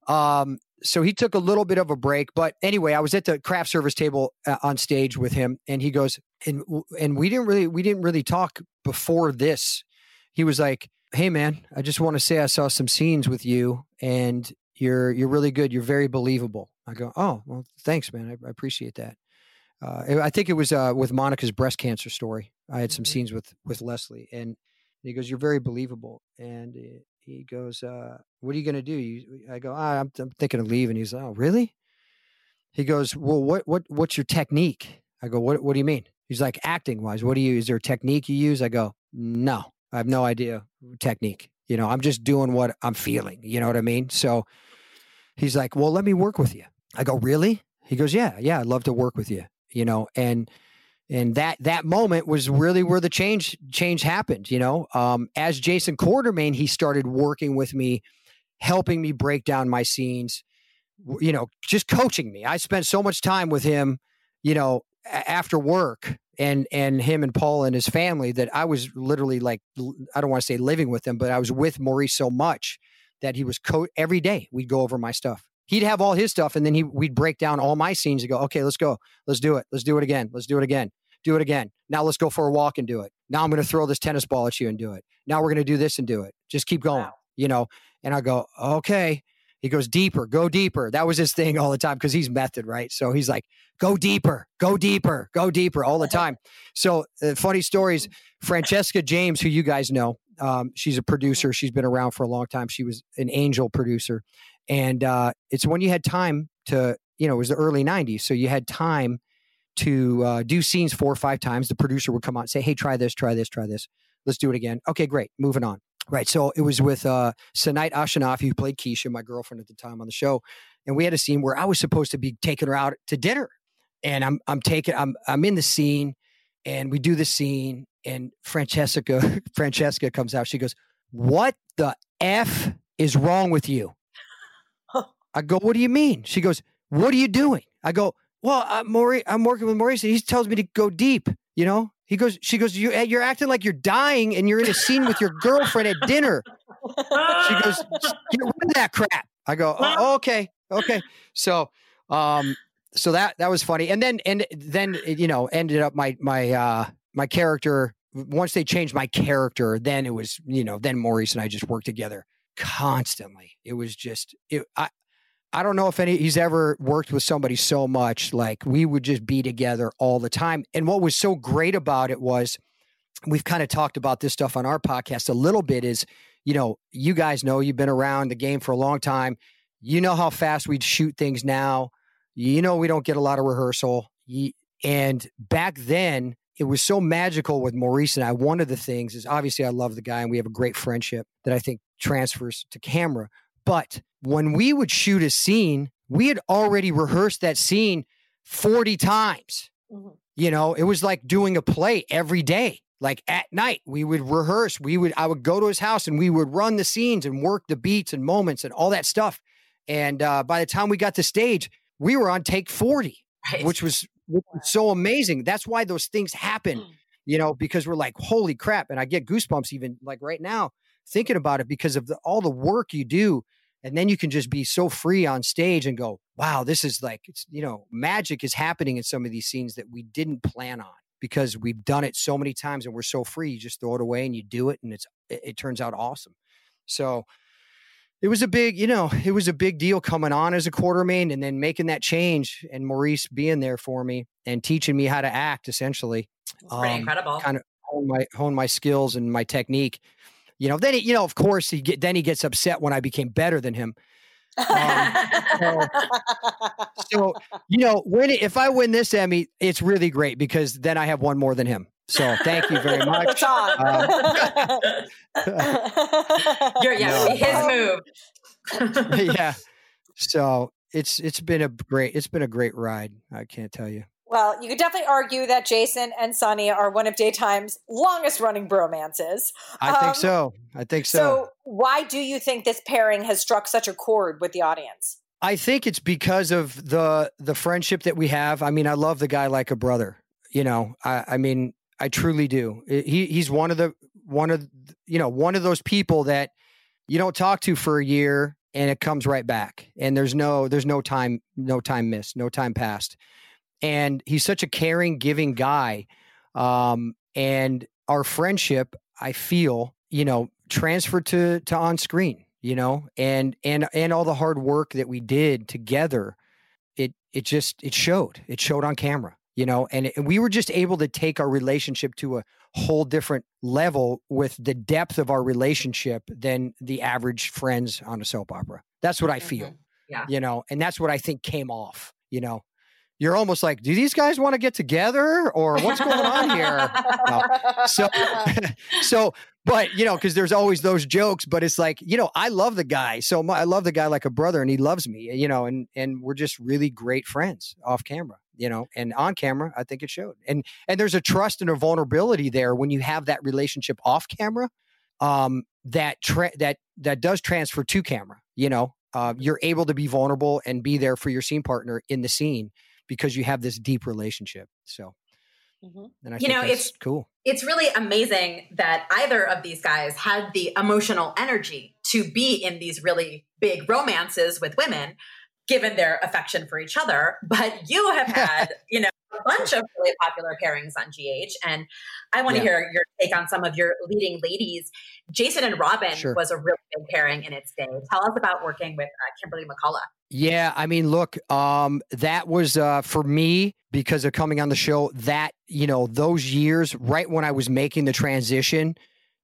um, so he took a little bit of a break. But anyway, I was at the craft service table uh, on stage with him, and he goes, and and we didn't really we didn't really talk before this. He was like, "Hey, man, I just want to say I saw some scenes with you, and you're you're really good. You're very believable." I go, oh, well, thanks, man. I, I appreciate that. Uh, I think it was uh, with Monica's breast cancer story. I had some mm-hmm. scenes with with Leslie, and he goes, "You're very believable." And he goes, uh, "What are you going to do?" You, I go, ah, I'm, I'm, thinking of leaving." He's, like, "Oh, really?" He goes, "Well, what what what's your technique?" I go, "What what do you mean?" He's like, "Acting wise, what do you? Is there a technique you use?" I go, "No, I have no idea technique. You know, I'm just doing what I'm feeling. You know what I mean?" So he's like, "Well, let me work with you." I go, really? He goes, yeah, yeah, I'd love to work with you, you know, and and that that moment was really where the change change happened. You know, um, as Jason Quartermaine, he started working with me, helping me break down my scenes. You know, just coaching me. I spent so much time with him. You know, after work and and him and Paul and his family that I was literally like I don't want to say living with them, but I was with Maurice so much that he was co- every day we'd go over my stuff. He'd have all his stuff and then he we'd break down all my scenes and go, "Okay, let's go. Let's do it. Let's do it again. Let's do it again. Do it again. Now let's go for a walk and do it. Now I'm going to throw this tennis ball at you and do it. Now we're going to do this and do it. Just keep going." Wow. You know, and I go, "Okay." He goes deeper, go deeper. That was his thing all the time because he's method, right? So he's like, go deeper, go deeper, go deeper all the time. So uh, funny stories. Francesca James, who you guys know, um, she's a producer. She's been around for a long time. She was an angel producer, and uh, it's when you had time to, you know, it was the early '90s, so you had time to uh, do scenes four or five times. The producer would come on and say, "Hey, try this, try this, try this. Let's do it again." Okay, great. Moving on. Right. So it was with uh, Senait who played Keesha, my girlfriend at the time on the show. And we had a scene where I was supposed to be taking her out to dinner. And I'm I'm taking I'm I'm in the scene and we do the scene and Francesca Francesca comes out. She goes, What the F is wrong with you? I go, What do you mean? She goes, What are you doing? I go, Well, I'm, Maurice, I'm working with Maurice and he tells me to go deep, you know? He goes, she goes, you, you're acting like you're dying and you're in a scene with your girlfriend at dinner. She goes, get rid of that crap. I go, oh, okay, okay. So, um, so that that was funny, and then and then you know ended up my my uh my character once they changed my character, then it was you know then Maurice and I just worked together constantly. It was just it, I I don't know if any he's ever worked with somebody so much. Like we would just be together all the time. And what was so great about it was we've kind of talked about this stuff on our podcast a little bit is, you know, you guys know you've been around the game for a long time. You know how fast we shoot things now. You know we don't get a lot of rehearsal. And back then, it was so magical with Maurice and I. One of the things is obviously I love the guy and we have a great friendship that I think transfers to camera. But when we would shoot a scene, we had already rehearsed that scene 40 times. Mm-hmm. You know, it was like doing a play every day. Like at night, we would rehearse. We would, I would go to his house and we would run the scenes and work the beats and moments and all that stuff. And uh, by the time we got to stage, we were on take 40, right. which, was, so amazing. That's why those things happen, mm. you know, because we're like, holy crap. And I get goosebumps even like right now thinking about it because of the, all the work you do and then you can just be so free on stage and go wow this is like it's you know magic is happening in some of these scenes that we didn't plan on because we've done it so many times and we're so free. You just throw it away and you do it and it's it, it turns out awesome. So it was a big you know it was a big deal coming on as a Quartermaine and then making that change and maurice being there for me and teaching me how to act essentially pretty um, incredible. kind of hone my hone my skills and my technique you know, then he, you know, of course, he get then he gets upset when I became better than him. Um, so, so, you know, when if I win this Emmy, it's really great because then I have one more than him. So thank you very much. Uh, You're, yeah, no, his move. yeah. So it's it's been a great it's been a great ride. I can't tell you. Well, you could definitely argue that Jason and Sonny are one of daytime's longest running bromances. I um, think so. I think so. So, why do you think this pairing has struck such a chord with the audience? I think it's because of the the friendship that we have. I mean, I love the guy like a brother. You know, I, I mean, I truly do. He he's one of the one of you know one of those people that you don't talk to for a year and it comes right back, and there's no there's no time no time missed, no time passed and he's such a caring, giving guy. Um, and our friendship, I feel, you know, transferred to to on screen, you know, and and and all the hard work that we did together, it it just it showed. It showed on camera, you know, and, and we were just able to take our relationship to a whole different level with the depth of our relationship than the average friends on a soap opera. That's what I feel. Mm-hmm. Yeah. You know, and that's what I think came off, you know you're almost like, do these guys want to get together or what's going on here? no. So, so, but you know, because there's always those jokes, but it's like, you know, I love the guy so much. I love the guy like a brother, and he loves me, you know, and and we're just really great friends off camera. you know, and on camera, I think it showed. And and there's a trust and a vulnerability there when you have that relationship off camera, um, that tra- that that does transfer to camera. You know, uh, you're able to be vulnerable and be there for your scene partner in the scene because you have this deep relationship. So, mm-hmm. and I you know, it's cool. It's really amazing that either of these guys had the emotional energy to be in these really big romances with women given their affection for each other. But you have had, you know, a bunch of really popular pairings on GH. And I want to yeah. hear your take on some of your leading ladies. Jason and Robin sure. was a really big pairing in its day. Tell us about working with uh, Kimberly McCullough. Yeah, I mean, look, um, that was uh, for me because of coming on the show. That you know, those years, right when I was making the transition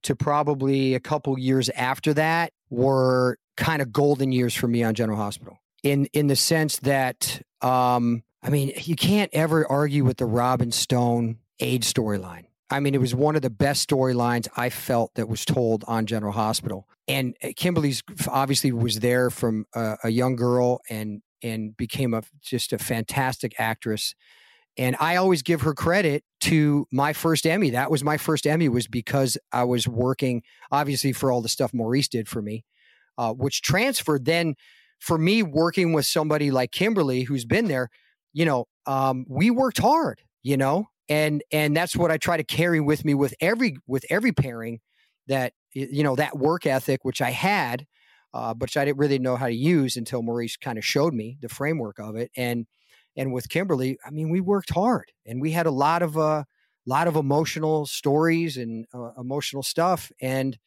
to probably a couple years after that, were kind of golden years for me on General Hospital in in the sense that um, I mean you can't ever argue with the Robin Stone age storyline. I mean, it was one of the best storylines I felt that was told on General Hospital. And uh, Kimberly's obviously was there from a, a young girl and and became a just a fantastic actress. And I always give her credit to my first Emmy. That was my first Emmy was because I was working obviously for all the stuff Maurice did for me, uh, which transferred then for me working with somebody like Kimberly who's been there, you know, um, we worked hard, you know, and and that's what I try to carry with me with every with every pairing that you know that work ethic which I had, uh, but I didn't really know how to use until Maurice kind of showed me the framework of it. And and with Kimberly, I mean, we worked hard and we had a lot of a uh, lot of emotional stories and uh, emotional stuff, and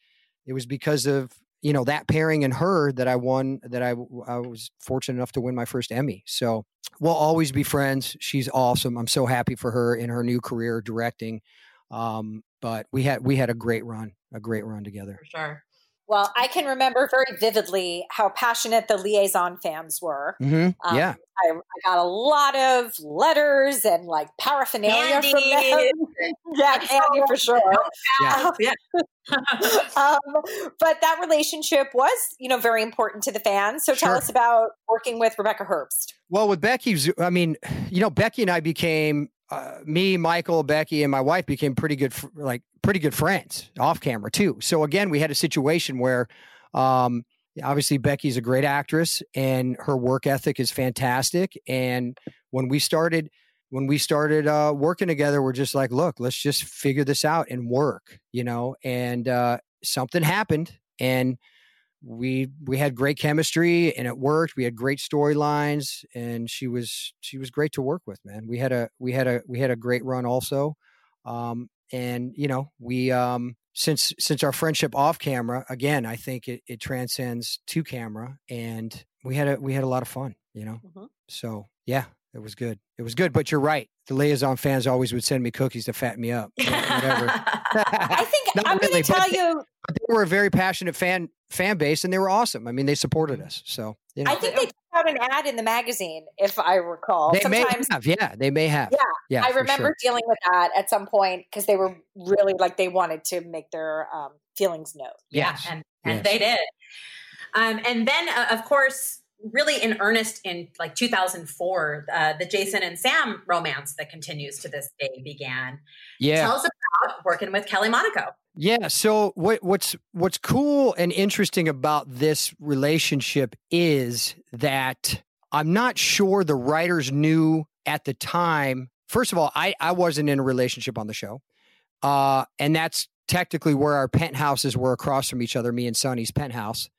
it was because of you know that pairing and her that I won that I I was fortunate enough to win my first Emmy. So we'll always be friends. She's awesome. I'm so happy for her in her new career directing. Um, but we had we had a great run, a great run together. For sure. Well, I can remember very vividly how passionate the Liason fans were. Mm-hmm. Um, yeah. I, I, got a lot of letters and like paraphernalia from them. yeah, candy for sure. Yeah. yeah. um, but that relationship was, you know, very important to the fans. So tell us about working with Rebecca Herbst. Well, with Becky, I mean, you know, Becky and I became uh, me, Michael, Becky, and my wife became pretty good, like pretty good friends off camera too. So again, we had a situation where, um, obviously Becky's a great actress and her work ethic is fantastic. And when we started, when we started uh, working together, we're just like, look, let's just figure this out and work, you know. And uh, something happened, and we we had great chemistry and it worked. We had great storylines and she was she was great to work with man. We had a we had a we had a great run also. Um and you know we um since since our friendship off camera again i think it, it transcends to camera and we had a we had a lot of fun you know? Mm-hmm. so yeah it was good. It was good, but you're right. The Liason fans always would send me cookies to fatten me up. Whatever. I think I'm really, going to tell you. But they were a very passionate fan fan base, and they were awesome. I mean, they supported us. So you know. I think they put out an ad in the magazine, if I recall. They Sometimes, may have. Yeah, they may have. Yeah, yeah. I remember sure. dealing with that at some point because they were really like they wanted to make their um, feelings known. Yes. Yeah, and and yes. they did. Um, and then, uh, of course, really in earnest in like 2004 uh, the jason and sam romance that continues to this day began. Yeah. Tell us about working with kelly monaco. Yeah so what, what's what's cool and interesting about this relationship is that i'm not sure the writers knew at the time. First of all i, I wasn't in a relationship on the show uh, and that's technically where our penthouses were across from each other me and sonny's penthouse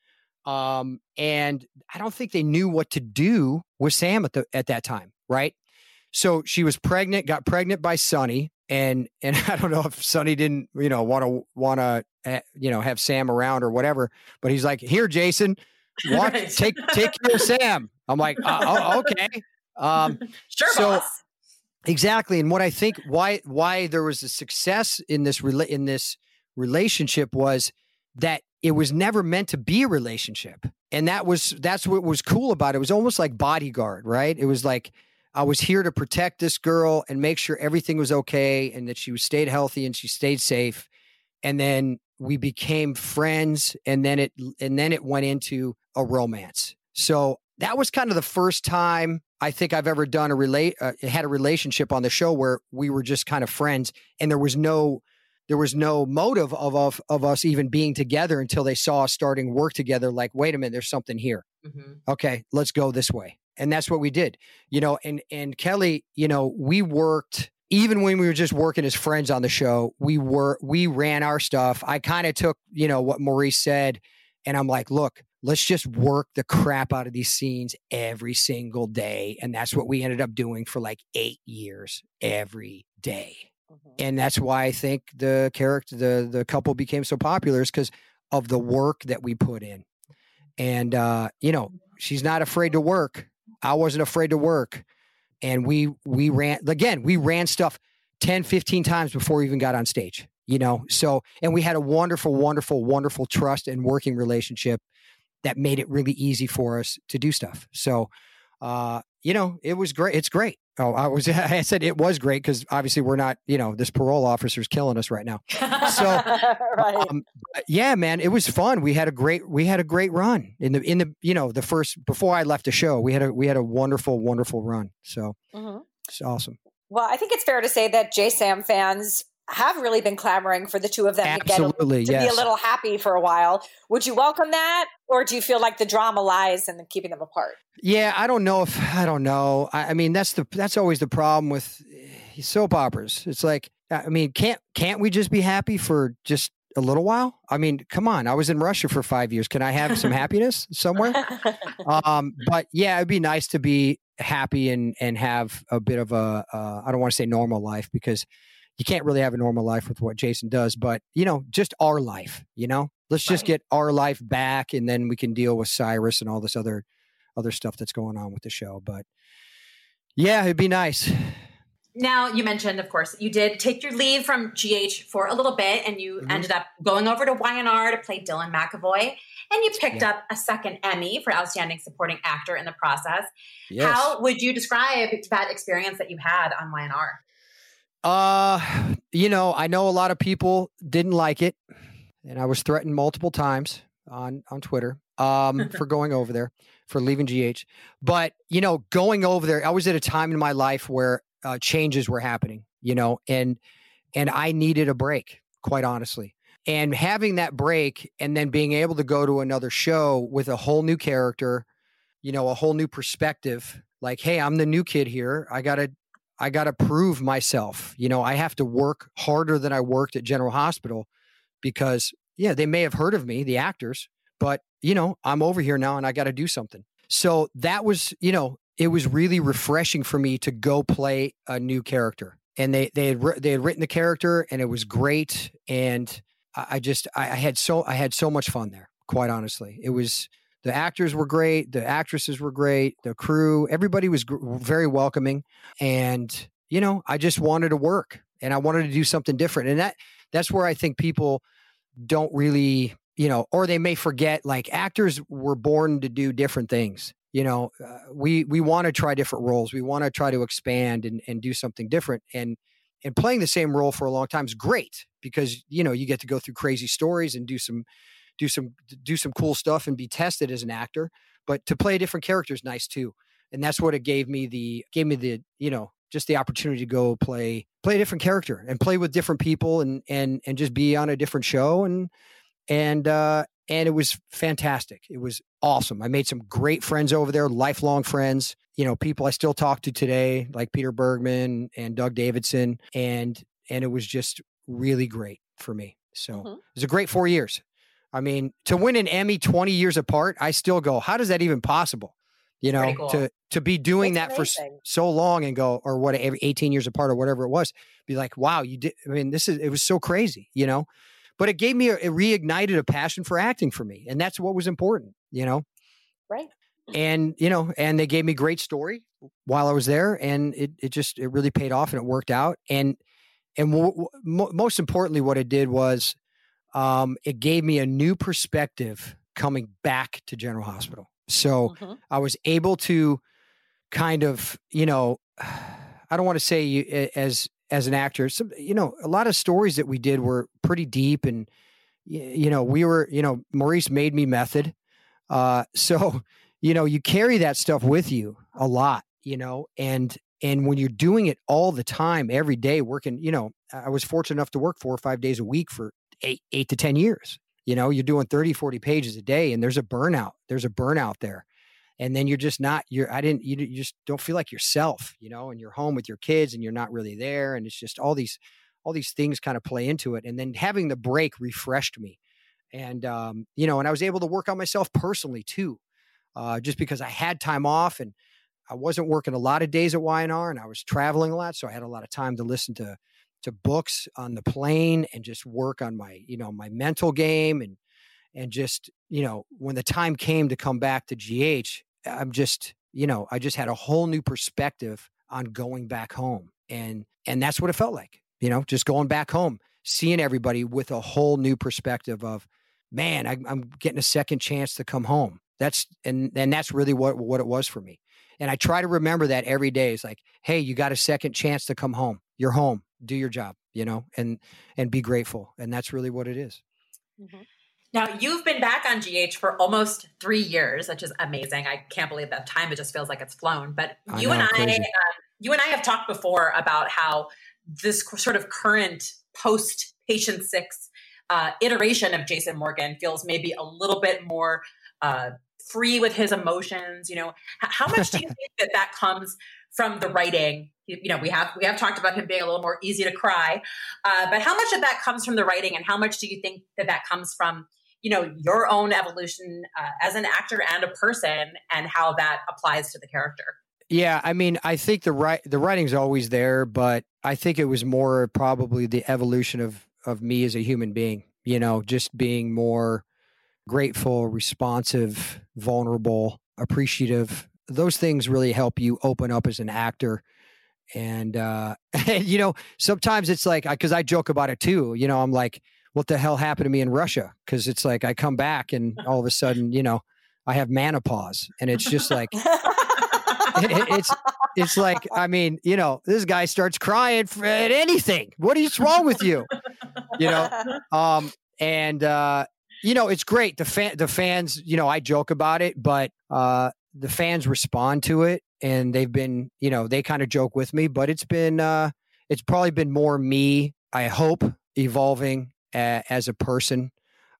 um, and I don't think they knew what to do with Sam at the at that time, right? So she was pregnant, got pregnant by Sonny, and and I don't know if Sonny didn't, you know, want to want to, eh, you know, have Sam around or whatever. But he's like, "Here, Jason, watch, right. take take care of Sam." I'm like, uh, "Oh, okay." Um, sure, so, boss. Exactly, and what I think why why there was a success in this rela- in this relationship was that it was never meant to be a relationship. And that was that's what was cool about it. It was almost like bodyguard, right? It was like I was here to protect this girl and make sure everything was okay and that she stayed healthy and she stayed safe. And then we became friends and then it and then it went into a romance. So that was kind of the first time I think I've ever done a relate uh, had a relationship on the show where we were just kind of friends and there was no there was no motive of of, of us even being together until they saw us starting work together like wait a minute there's something here. Mm-hmm. okay let's go this way. And that's what we did you know and and kelly you know we worked even when we were just working as friends on the show we were we ran our stuff. I kind of took you know what maurice said and i'm like look let's just work the crap out of these scenes every single day. And that's what we ended up doing for like eight years every day and that's why i think the character the the couple became so popular is because of the work that we put in. And uh you know she's not afraid to work. I wasn't afraid to work. And we we ran again we ran stuff 10 15 times before we even got on stage you know? So and we had a wonderful wonderful wonderful trust and working relationship that made it really easy for us to do stuff. So uh you know it was great it's great oh i was i said it was great because obviously we're not you know this parole officer's killing us right now so right. um, yeah, man, it was fun. We had a great we had a great run in the in the you know the first before I left the show. We had a we had a wonderful wonderful run. So Mhm. it's awesome. Well, I think it's fair to say that JaSam fans have really been clamoring for the two of them Absolutely, to, get a, to be a little happy for a while. Would you welcome that, or do you feel like the drama lies in keeping them apart? Yeah, I don't know if I don't know. I, I mean, that's the that's always the problem with eh, soap operas. It's like I mean, can't can't we just be happy for just a little while? I mean, come on. I was in Russia for five years. Can I have some happiness somewhere? um, but yeah, it'd be nice to be happy and and have a bit of a uh, I don't want to say normal life because you can't really have a normal life with what Jason does, but you know, just our life, you know? Let's just Right. get our life back and then we can deal with Cyrus and all this other other stuff that's going on with the show. But yeah, it'd be nice. Now, you mentioned, of course, you did take your leave from GH for a little bit and you Mhm. ended up going over to Y&R to play Dylan McAvoy. And you picked Yeah. up a second Emmy for Outstanding Supporting Actor in the process. Yes. How would you describe that experience that you had on Y&R? Uh, you know, I know a lot of people didn't like it, and I was threatened multiple times on on Twitter um, for going over there for leaving GH. But you know, going over there, I was at a time in my life where uh, changes were happening. You know, and and I needed a break, quite honestly. And having that break, and then being able to go to another show with a whole new character, you know, a whole new perspective. Like, hey, I'm the new kid here. I gotta I got to prove myself. You know, I have to work harder than I worked at General Hospital because, yeah, they may have heard of me, the actors, but, you know, I'm over here now and I got to do something. So that was, you know, it was really refreshing for me to go play a new character. And they they had they had written the character and it was great. And I, just I had so I had so much fun there. Quite honestly, it was the actors were great, the actresses were great, the crew, everybody was gr- very welcoming and you know i just wanted to work and i wanted to do something different and that that's where i think people don't really you know or they may forget like actors were born to do different things you know uh, we we want to try different roles we want to try to expand and and do something different and and playing the same role for a long time is great because you know you get to go through crazy stories and do some do some do some cool stuff and be tested as an actor but to play a different character is nice too. And that's what it gave me the gave me the you know just the opportunity to go play play a different character and play with different people and and and just be on a different show. And and uh and it was fantastic. It was awesome. I made some great friends over there lifelong friends you know people i still talk to today like peter bergman and doug davidson. And and it was just really great for me. So Mhm. it was a great four years i mean to win an emmy 20 years apart i still go how does that even possible you know cool. to to be doing that for so long and go or what every 18 years apart or whatever it was be like wow you did i mean this is it was so crazy you know but it gave me a, it reignited a passion for acting for me and that's what was important you know Right. and you know and they gave me great story while i was there and it, it just it really paid off and it worked out and and w- w- most importantly what it did was um, it gave me a new perspective coming back to general hospital so Mhm. I was able to kind of, you know, I don't want to say you, as as an actor, some, you know, a lot of stories that we did were pretty deep, and you know, we were, you know, Maurice made me method, uh, so you know, you carry that stuff with you a lot, you know, and and when you're doing it all the time, every day, working, you know, I was fortunate enough to work four or five days a week for eight, eight to 10 years. You know, you're doing 30, 40 pages a day and there's a burnout. There's a burnout there. And then you're just not, you're, I didn't, you, you just don't feel like yourself, you know, and you're home with your kids and you're not really there. And it's just all these, all these things kind of play into it. And then having the break refreshed me. And, um, you know, and I was able to work on myself personally too, uh, just because I had time off and I wasn't working a lot of days at Y&R and I was traveling a lot. So I had a lot of time to listen to, to books on the plane and just work on my, you know, my mental game and, and just, you know, when the time came to come back to GH, I'm just, you know, I just had a whole new perspective on going back home. And, and that's what it felt like, you know, just going back home, seeing everybody with a whole new perspective of, man, I, I'm getting a second chance to come home. That's, and, and that's really what, what it was for me. And I try to remember that every day. It's like, hey, you got a second chance to come home. You're home. Do your job, you know, and and be grateful. And that's really what it is. Mm-hmm. Now you've been back on GH for almost three years, which is amazing. I can't believe that time; it just feels like it's flown. But I you know, and I, um, you and I have talked before about how this sort of current post Patient Six uh, iteration of Jason Morgan feels maybe a little bit more uh, free with his emotions. You know, how much do you think that that comes from the writing? You know, we have we have talked about him being a little more easy to cry, uh, but how much of that comes from the writing, and how much do you think that that comes from you know your own evolution uh, as an actor and a person, and how that applies to the character? Yeah, I mean, I think the right the writing's always there, but I think it was more probably the evolution of of me as a human being. You know, just being more grateful, responsive, vulnerable, appreciative. Those things really help you open up as an actor. And uh you know, sometimes it's like because I joke about it too. You know, I'm like, what the hell happened to me in Russia? Because it's like I come back and all of a sudden, you know, I have menopause, and it's just like it- it's it's like I mean, you know, this guy starts crying for, at anything. What is wrong with you? You know, um, and uh, you know, it's great. The fan, the fans, you know, I joke about it, but uh, the fans respond to it, and they've been, you know, they kind of joke with me, but it's been, uh, it's probably been more me. I hope evolving a, as a person,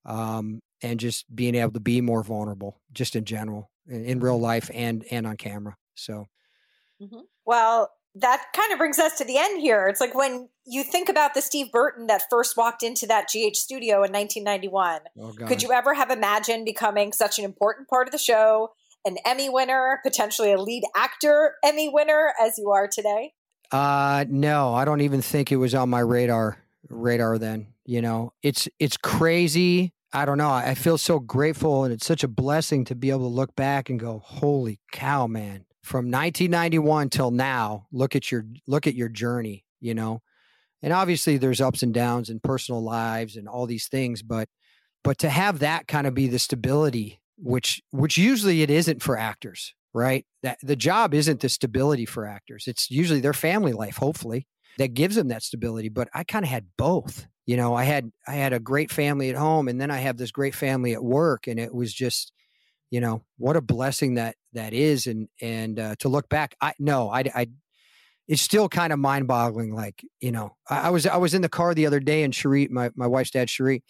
um, and just being able to be more vulnerable, just in general, in, in real life and and on camera. So. Well, that kind of brings us to the end here. It's like when you think about the Steve Burton that first walked into that GH studio in 1991. Oh, Could you ever have imagined becoming such an important part of the show, an Emmy winner, potentially a lead actor Emmy winner as you are today? Uh no, I don't even think it was on my radar radar then. You know, it's it's crazy. I don't know. I feel so grateful and it's such a blessing to be able to look back and go, "Holy cow, man. From 1991 till now, look at your look at your journey, you know." And obviously there's ups and downs in personal lives and all these things, but but to have that kind of be the stability which which usually it isn't for actors, right? That the job isn't the stability for actors. It's usually their family life, hopefully, that gives them that stability. But I kind of had both. You know, I had I had a great family at home, and then I have this great family at work, and it was just, you know, what a blessing that that is. And and uh, to look back, I no, I I. It's still kind of mind boggling. Like, you know, I, I was I was in the car the other day and Sheree, my, my wife's dad, Sheree,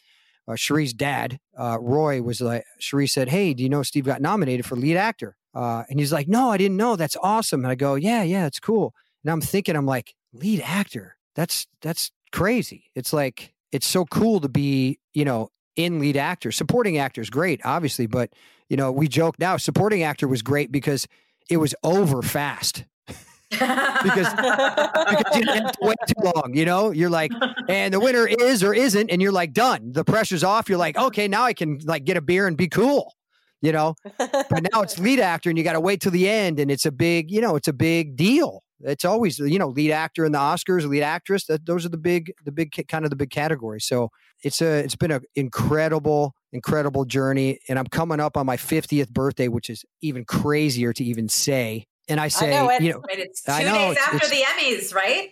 uh, Sheree's dad, uh, Roy, was like, Sheree said, Hey, do you know Steve got nominated for lead actor? Uh, and he's like, No, I didn't know. That's awesome. And I go, Yeah, yeah, it's cool. And I'm thinking, I'm like, lead actor? That's that's crazy. It's like it's so cool to be, you know, in lead actor. Supporting actor is great, obviously, but you know, we joke now, supporting actor was great because it was over fast. because because you didn't wait too long. You know, you're like, and the winner is or isn't, and you're like done. The pressure's off. You're like, okay, now I can like get a beer and be cool. You know, but now it's lead actor, and you got to wait till the end, and it's a big, you know, it's a big deal. It's always, you know, lead actor in the Oscars, lead actress. That those are the big, the big kind of the big categories. So it's a, it's been an incredible, incredible journey, and I'm coming up on my 50th birthday, which is even crazier to even say. And I say, know it. you know, it's two know, days it's- after it's- the Emmys, right?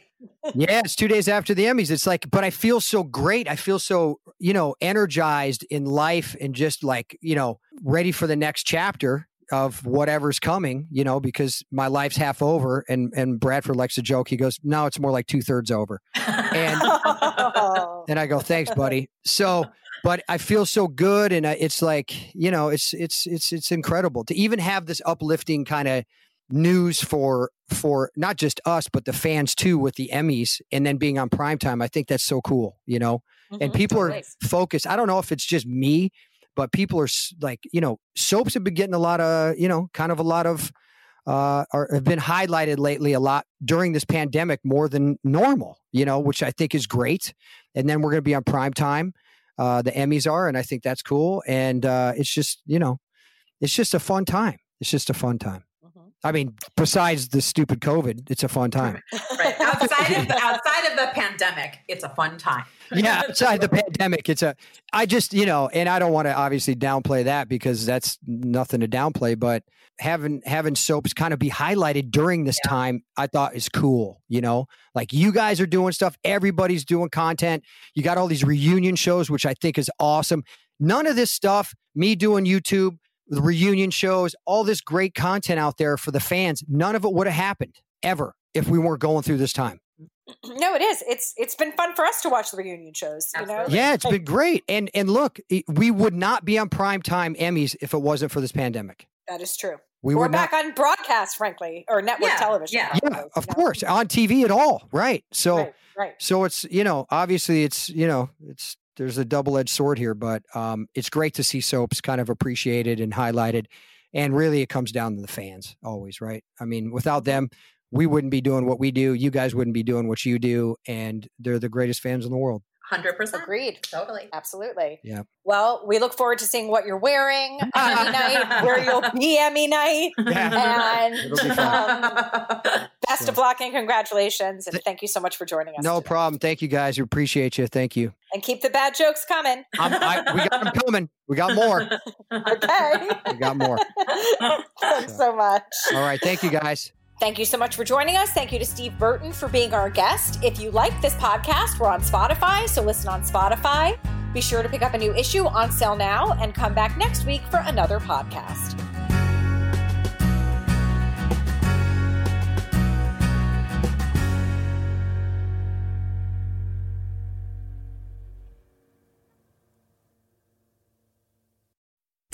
yeah, it's two days after the Emmys. It's like, but I feel so great. I feel so, you know, energized in life and just like, you know, ready for the next chapter. Of whatever's coming, you know, because my life's half over. And and Bradford likes to joke. He goes, "No, it's more like two thirds over." And and I go, "Thanks, buddy." So, but I feel so good, and I, it's like you know, it's it's it's it's incredible to even have this uplifting kind of news for for not just us but the fans too with the Emmys and then being on primetime. I think that's so cool, you know. and Mhm, people totally. are focused. I don't know if it's just me, but people are like, you know, soaps have been getting a lot of, you know, kind of a lot of uh are have been highlighted lately a lot during this pandemic more than normal, you know, which I think is great. And then we're going to be on prime time. Uh the Emmys are and I think that's cool and uh it's just, you know, it's just a fun time. It's just a fun time. I mean, besides the stupid COVID, it's a fun time. Right. Outside of the, outside of the pandemic, it's a fun time. yeah, outside the pandemic, it's a. I just you know, and I don't want to obviously downplay that because that's nothing to downplay. But having having soaps kind of be highlighted during this Yeah. time, I thought is cool. You know, like you guys are doing stuff, everybody's doing content. You got all these reunion shows, which I think is awesome. None of this stuff, me doing YouTube, the reunion shows, all this great content out there for the fans. None of it would have happened ever if we weren't going through this time. no, it is. It's it's been fun for us to watch the reunion shows. You know, Yeah, it's been great. And and look, we would not be on primetime Emmys if it wasn't for this pandemic. that is true. We We're back not. on broadcast, frankly, or network Yeah, television. yeah. Yeah, probably, of you know? course, on TV at all. Right. So Right, right. so it's you know obviously it's you know it's there's a double edged sword here, but um, it's great to see soaps kind of appreciated and highlighted. And really, it comes down to the fans always, right? I mean, without them, we wouldn't be doing what we do. You guys wouldn't be doing what you do, and they're the greatest fans in the world. Hundred percent. Agreed. Totally. Absolutely. Yeah. Well, we look forward to seeing what you're wearing on Emmy night, where you'll be Emmy night, and It'll be fun. um, best of luck and congratulations. And thank you so much for joining us. No today. problem. Thank you guys. We appreciate you. Thank you. And keep the bad jokes coming. I'm, I, we got them coming. We got more. Okay. We got more. Thanks so much. All right. Thank you guys. Thank you so much for joining us. Thank you to Steve Burton for being our guest. If you like this podcast, we're on Spotify, so listen on Spotify. Be sure to pick up a new issue on sale now and come back next week for another podcast.